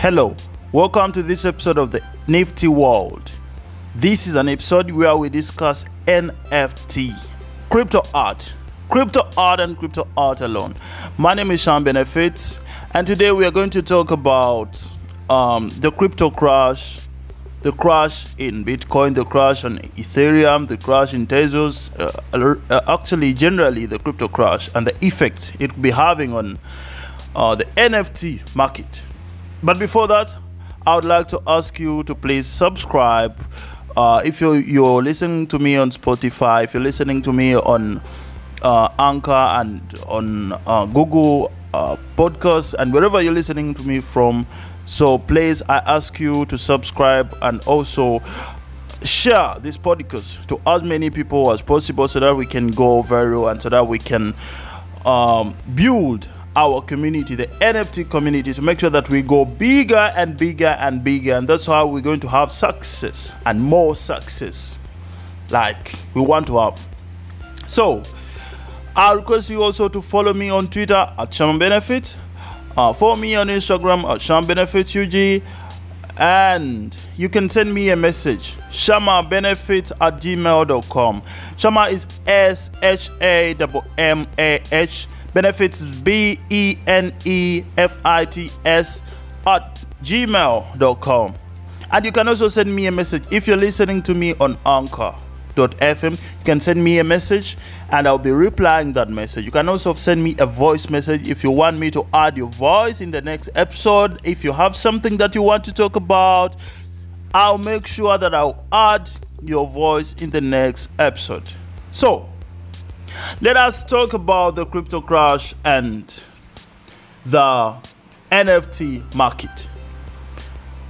Hello, welcome to this episode of the Nifty World. This is an episode where we discuss NFT, crypto art, crypto art, and crypto art alone. My name is Sean Benefits, and today we are going to talk about um, the crypto crash, the crash in Bitcoin, the crash on Ethereum, the crash in Tezos, uh, uh, actually, generally, the crypto crash and the effect it will be having on uh, the NFT market. But before that, I would like to ask you to please subscribe. Uh, if you're, you're listening to me on Spotify, if you're listening to me on uh, Anchor and on uh, Google uh, Podcasts, and wherever you're listening to me from, so please, I ask you to subscribe and also share this podcast to as many people as possible so that we can go viral and so that we can um, build our community, the NFT community, to make sure that we go bigger and bigger and bigger. And that's how we're going to have success and more success like we want to have. So, I request you also to follow me on Twitter at Shaman Benefit, uh, follow me on Instagram at Shaman Benefit UG, and you can send me a message shamabenefit at gmail.com. Shama is S H A M A H benefits B E N E F I T S at gmail.com. And you can also send me a message if you're listening to me on Anchor.fm. You can send me a message and I'll be replying that message. You can also send me a voice message if you want me to add your voice in the next episode. If you have something that you want to talk about, I'll make sure that I'll add your voice in the next episode. So, let us talk about the crypto crash and the NFT market.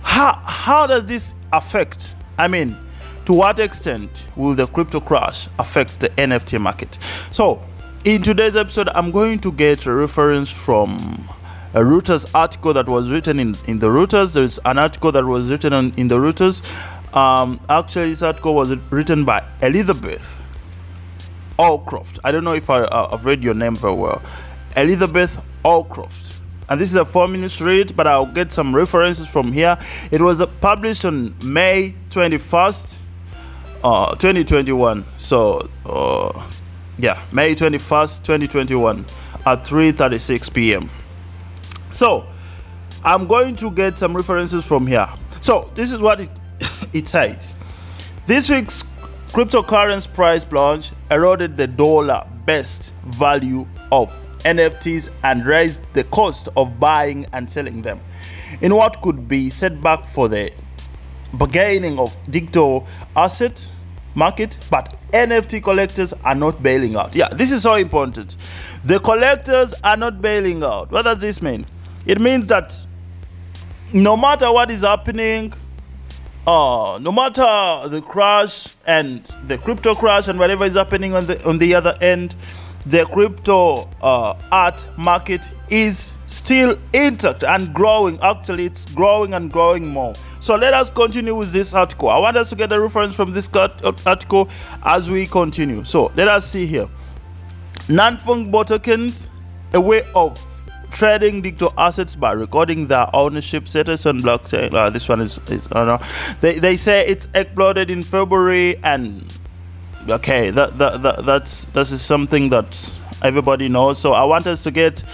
How, how does this affect? I mean, to what extent will the crypto crash affect the NFT market? So, in today's episode, I'm going to get a reference from a Reuters article that was written in, in the Reuters. There's an article that was written on, in the Reuters. Um, actually, this article was written by Elizabeth Allcroft. I don't know if I, uh, I've read your name very well. Elizabeth Allcroft. And this is a four minutes read, but I'll get some references from here. It was uh, published on May 21st, uh, 2021. So, uh, yeah, May 21st, 2021 at 3:36 p.m. So, I'm going to get some references from here. So, this is what it it says. This week's Cryptocurrency price plunge eroded the dollar best value of NFTs and raised the cost of buying and selling them in what could be setback for the bargaining of digital asset market but NFT collectors are not bailing out. Yeah, this is so important. The collectors are not bailing out. What does this mean? It means that no matter what is happening, uh, no matter the crash and the crypto crash and whatever is happening on the on the other end, the crypto uh, art market is still intact and growing. Actually, it's growing and growing more. So let us continue with this article. I want us to get a reference from this article as we continue. So let us see here. Non-fungible tokens, a way of trading digital assets by recording their ownership status on blockchain. Uh, this one is, is I don't know. They, they say it's exploded in February and okay, that, that, that that's this is something that everybody knows. So I want us to get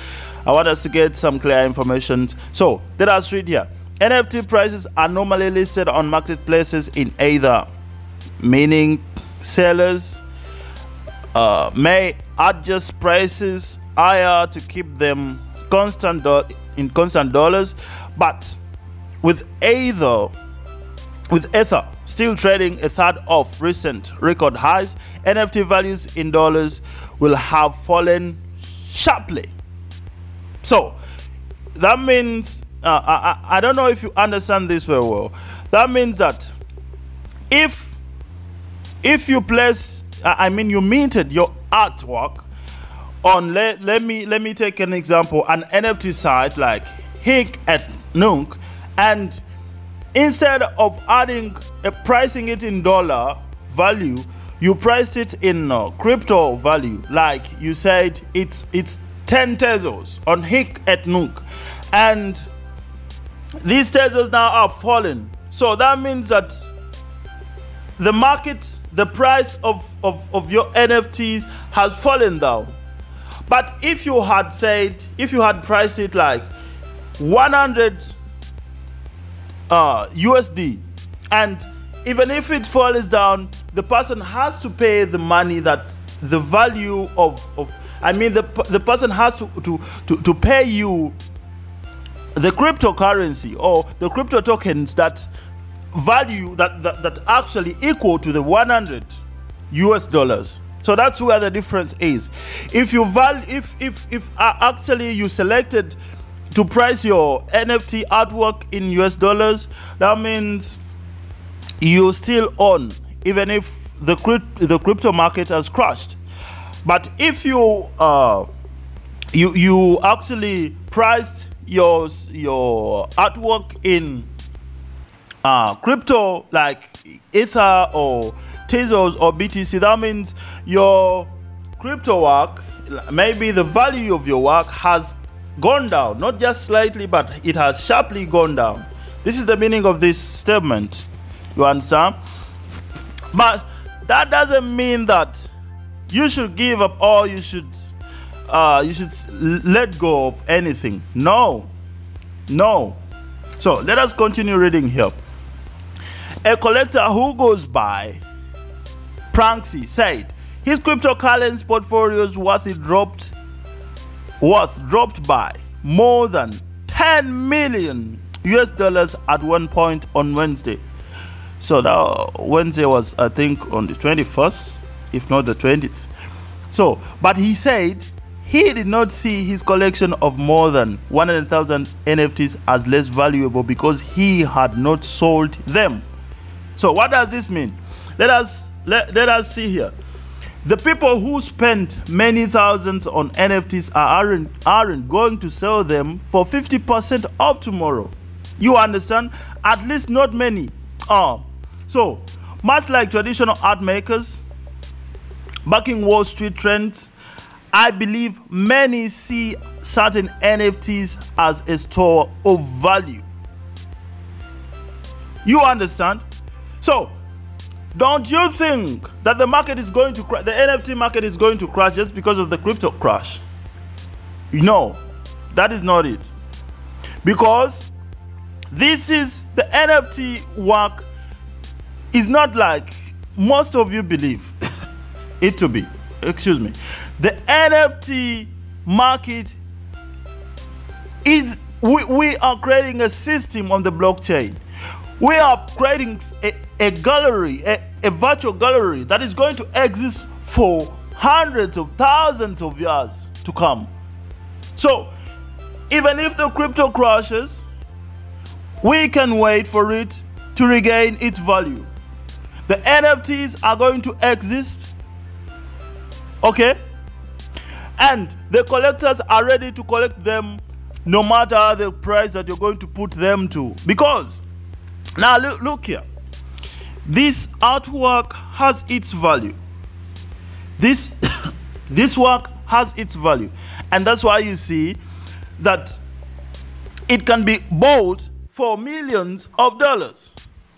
I want us to get some clear information. So let us read here. NFT prices are normally listed on marketplaces in either meaning sellers uh, may adjust prices higher to keep them constant do- in constant dollars, but with either with Ether still trading a third of recent record highs, NFT values in dollars will have fallen sharply. So that means uh, I, I don't know if you understand this very well. That means that if if you place, I mean, you minted your artwork on let, let me let me take an example an nft site like Hic et Nunc and instead of adding a pricing it in dollar value you priced it in uh, crypto value like you said it's it's 10 tezos on Hic et Nunc and these tezos now are falling. So that means that the market, the price of, of, of your NFTs has fallen down. But if you had said, if you had priced it like 100 uh, USD, and even if it falls down, the person has to pay the money that the value of, of I mean, the, the person has to, to, to, to pay you the cryptocurrency or the crypto tokens that value that, that, that actually equal to the 100 US dollars. So that's where the difference is. If you value, if if if uh, actually you selected to price your NFT artwork in US dollars, that means you still own, even if the crypt, the crypto market has crashed. But if you uh, you you actually priced your your artwork in uh, crypto like Ether or Tezos or BTC, that means your crypto work, maybe the value of your work has gone down, not just slightly, but it has sharply gone down. This is the meaning of this statement. You understand? But that doesn't mean that you should give up or you should uh, you should let go of anything. No, no. So let us continue reading here. A collector who goes by Pranksy said his cryptocurrency portfolio's worth dropped worth dropped by more than 10 million US dollars at one point on Wednesday. So that Wednesday was I think on the 21st, if not the 20th. So, but he said he did not see his collection of more than 100,000 NFTs as less valuable because he had not sold them. So what does this mean? Let us let, let us see here. The people who spent many thousands on NFTs are, aren't, aren't going to sell them for 50% off tomorrow. You understand? At least not many are. So, much like traditional art makers, backing Wall Street trends, I believe many see certain NFTs as a store of value. You understand? So, don't you think that the market is going to crash? The NFT market is going to crash just because of the crypto crash? No, that is not it. Because this is the NFT work is not like most of you believe it to be. Excuse me. The NFT market is we, we are creating a system on the blockchain we are creating a, a gallery, a, a virtual gallery that is going to exist for hundreds of thousands of years to come. So, even if the crypto crashes, we can wait for it to regain its value. The NFTs are going to exist, okay? And the collectors are ready to collect them no matter the price that you're going to put them to. Because now look, look here. This artwork has its value. This this work has its value. And that's why you see that it can be bought for millions of dollars.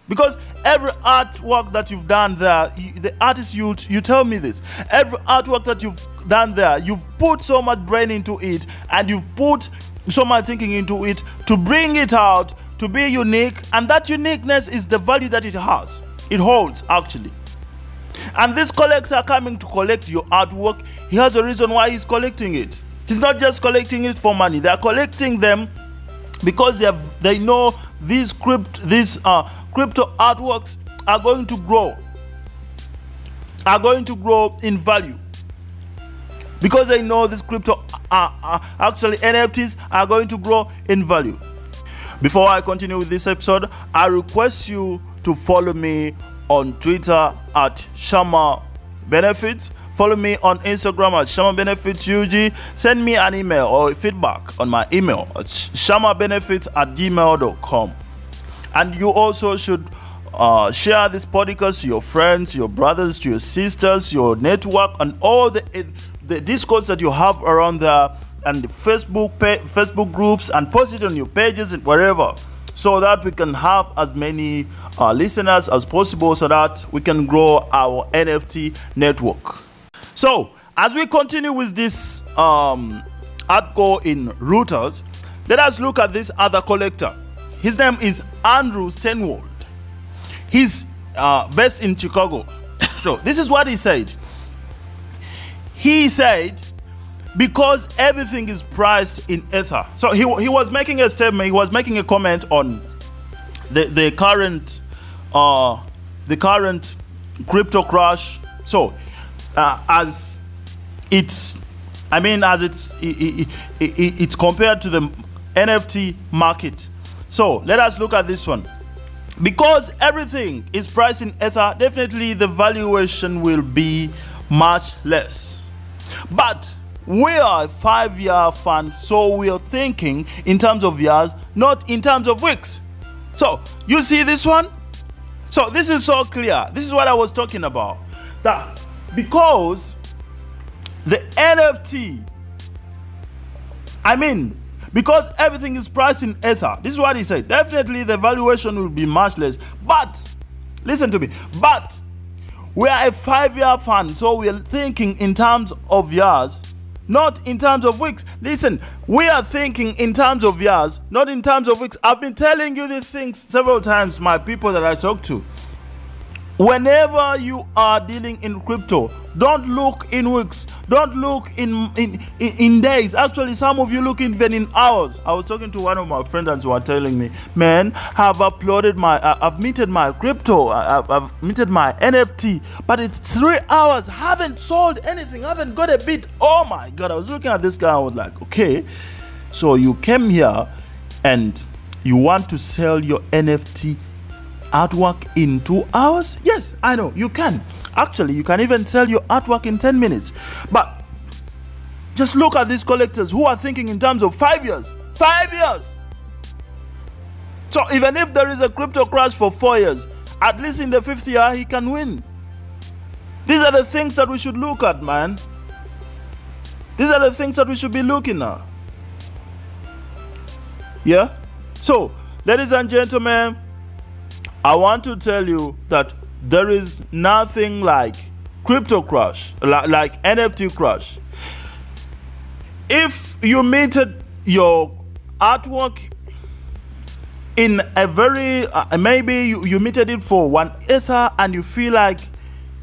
Because every artwork that you've done there, the artist, you, you tell me this, every artwork that you've done there, you've put so much brain into it and you've put so much thinking into it to bring it out to be unique, and that uniqueness is the value that it has. It holds actually. And this collector coming to collect your artwork, he has a reason why he's collecting it. He's not just collecting it for money. They are collecting them because they have, they know these crypt these uh, crypto artworks are going to grow. Are going to grow in value because they know these crypto uh, uh, actually NFTs are going to grow in value. Before I continue with this episode, I request you to follow me on Twitter at Shama Benefits. Follow me on Instagram at Shama Benefits UG. Send me an email or feedback on my email at shamabenefits at gmail.com. And you also should uh, share this podcast to your friends, your brothers, to your sisters, your network, and all the, the that you have around there and the Facebook Facebook groups and post it on your pages and wherever. So that we can have as many uh, listeners as possible so that we can grow our NFT network. So, as we continue with this um, article in Reuters, let us look at this other collector. His name is Andrew Steinwold. He's uh, based in Chicago. so, this is what he said. He said, because everything is priced in Ether. So, he, he was making a statement, he was making a comment on the, the current uh, the current crypto crash. So, uh, as it's, I mean, as it's it, it, it, it's compared to the NFT market. So let us look at this one. Because everything is priced in Ether, definitely the valuation will be much less. But we are a five year fund, so we are thinking in terms of years, not in terms of weeks. So you see this one? So this is so clear. This is what I was talking about. That because the NFT, I mean, because everything is priced in Ether, this is what he said. Definitely the valuation will be much less. But listen to me. But we are a five-year fund, so we are thinking in terms of years not in terms of weeks. Listen, we are thinking in terms of years, not in terms of weeks. I've been telling you these things several times, my people that I talk to. Whenever you are dealing in crypto, don't look in weeks, don't look in, in, in, in days. Actually, some of you look even in hours. I was talking to one of my friends who were telling me, man, I've uploaded my, uh, I've minted my crypto, uh, I've, I've minted my NFT, but it's three hours, haven't sold anything, haven't got a bit. Oh my God, I was looking at this guy, I was like, okay, so you came here and you want to sell your NFT artwork in two hours? Yes, I know you can. Actually, you can even sell your artwork in 10 minutes. But just look at these collectors who are thinking in terms of five years. Five years! So even if there is a crypto crash for four years, at least in the fifth year, he can win. These are the things that we should look at, man. These are the things that we should be looking at. Yeah? So, ladies and gentlemen, I want to tell you that there is nothing like crypto crash, like, like NFT crash. If you minted your artwork in a very uh, maybe you, you minted it for one ether and you feel like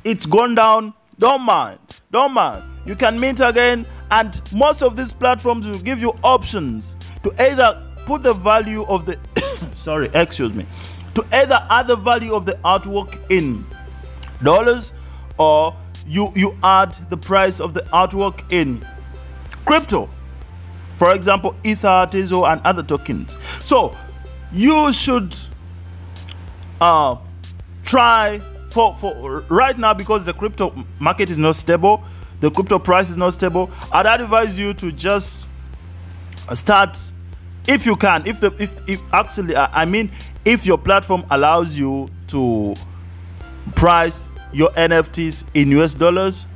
it's gone down, don't mind, don't mind. You can mint again, and most of these platforms will give you options to either put the value of the sorry, excuse me to either add the value of the artwork in dollars or you you add the price of the artwork in crypto. For example ether Tezos, and other tokens. So you should uh, try for for right now because the crypto market is not stable the crypto price is not stable i'd advise you to just start if you can if the if, if actually i mean if your platform allows you to price your nfts in us dollars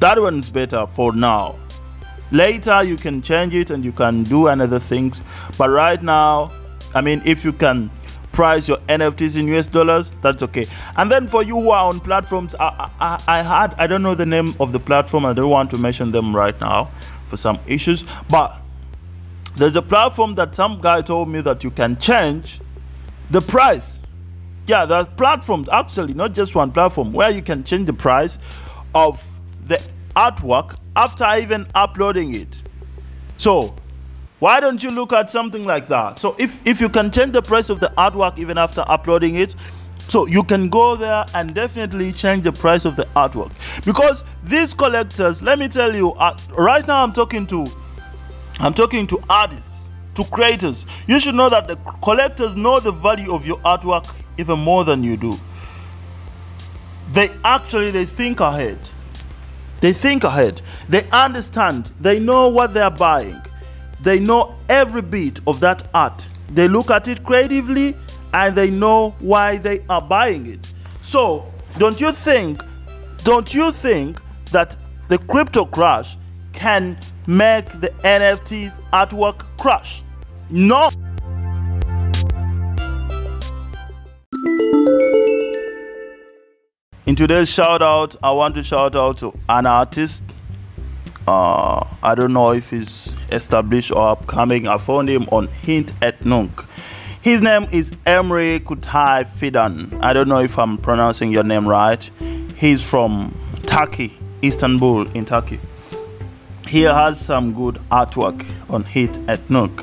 that one's better for now. Later you can change it and you can do another things. But right now i mean if you can price your nfts in us dollars that's okay. And then for you who are on platforms i i, I had i don't know the name of the platform. I don't want to mention them right now for some issues. But there's a platform that some guy told me that you can change the price. Yeah, there's platforms actually, not just one platform, where you can change the price of the artwork after even uploading it. So, why don't you look at something like that? So, if, if you can change the price of the artwork even after uploading it, so you can go there and definitely change the price of the artwork because these collectors let me tell you uh, right now i'm talking to I'm talking to artists, to creators. You should know that the collectors know the value of your artwork even more than you do. They actually they think ahead. They think ahead. They understand. They know what they are buying. They know every bit of that art. They look at it creatively and they know why they are buying it. So, don't you think don't you think that the crypto crash can make the NFT's artwork crash. No! In today's shout out, I want to shout out to an artist. Uh, I don't know if he's established or upcoming. I found him on Hic et Nunc. His name is Emre Kutay Fidan. I don't know if I'm pronouncing your name right. He's from Turkey, Istanbul, in Turkey. He has some good artwork on Hic et Nunc.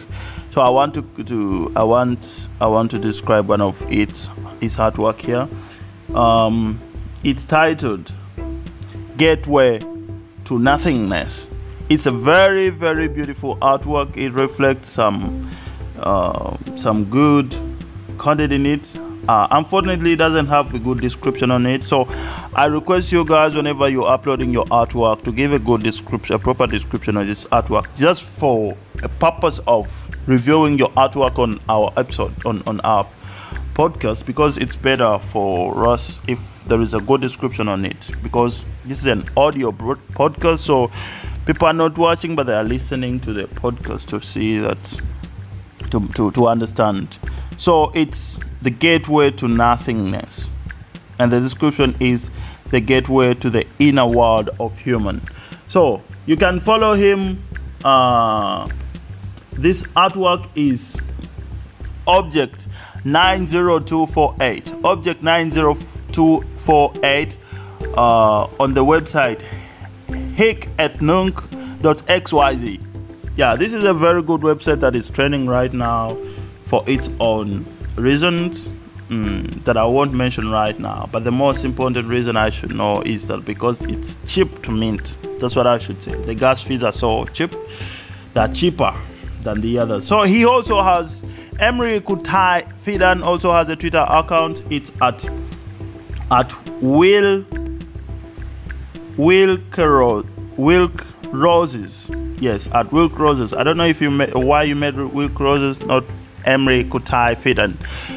So I want to, to I want I want to describe one of its his artwork here. Um, it's titled Gateway to Nothingness. It's a very very beautiful artwork. It reflects some uh, some good content in it. Uh, unfortunately, it doesn't have a good description on it. So, I request you guys whenever you're uploading your artwork to give a good description, a proper description of this artwork, just for a purpose of reviewing your artwork on our episode on on our podcast because it's better for us if there is a good description on it because this is an audio podcast so people are not watching but they are listening to the podcast to see that to, to, to understand so it's the gateway to nothingness. And the description is the gateway to the inner world of human. So you can follow him uh, this artwork is object 90248 object 90248 uh, on the website hicetnunc.xyz yeah this is a very good website that is trending right now for its own reasons mm, that i won't mention right now but the most important reason i should know is that because it's cheap to mint that's what i should say the gas fees are so cheap they're cheaper than the others. So he also has Emre Kutay Fidan also has a Twitter account. It's at at Will Wilk Wilk Roses. Yes, at Wilk Roses. I don't know if you why you made Wilk Roses, not Emre Kutay Fidan.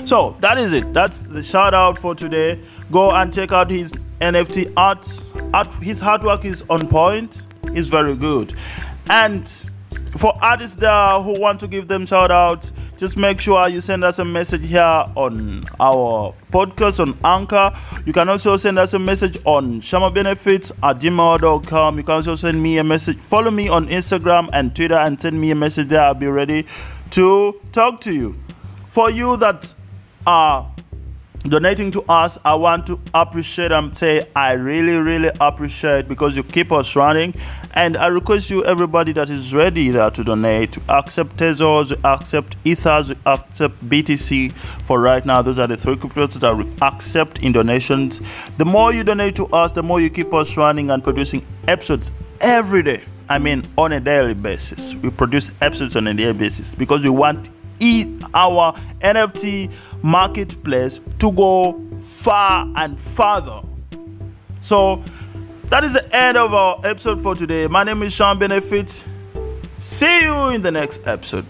So that is it. That's the shout out for today. Go and check out his NFT art. art his hard work is on point. It's very good. And for artists there who want to give them shout out just make sure you send us a message here on our podcast on anchor you can also send us a message on shamabenefits at gmail.com you can also send me a message follow me on instagram and twitter and send me a message there i'll be ready to talk to you. For you that are donating to us i want to appreciate and say i really really appreciate because you keep us running. And i request you everybody that is ready there to donate to accept tezos accept ethers accept btc for right now those are the three cryptos that we accept in donations. The more you donate to us the more you keep us running and producing episodes every day i mean on a daily basis we produce episodes on a daily basis because we want our NFT marketplace to go far and further. So that is the end of our episode for today. My name is Sean Benefit. See you in the next episode.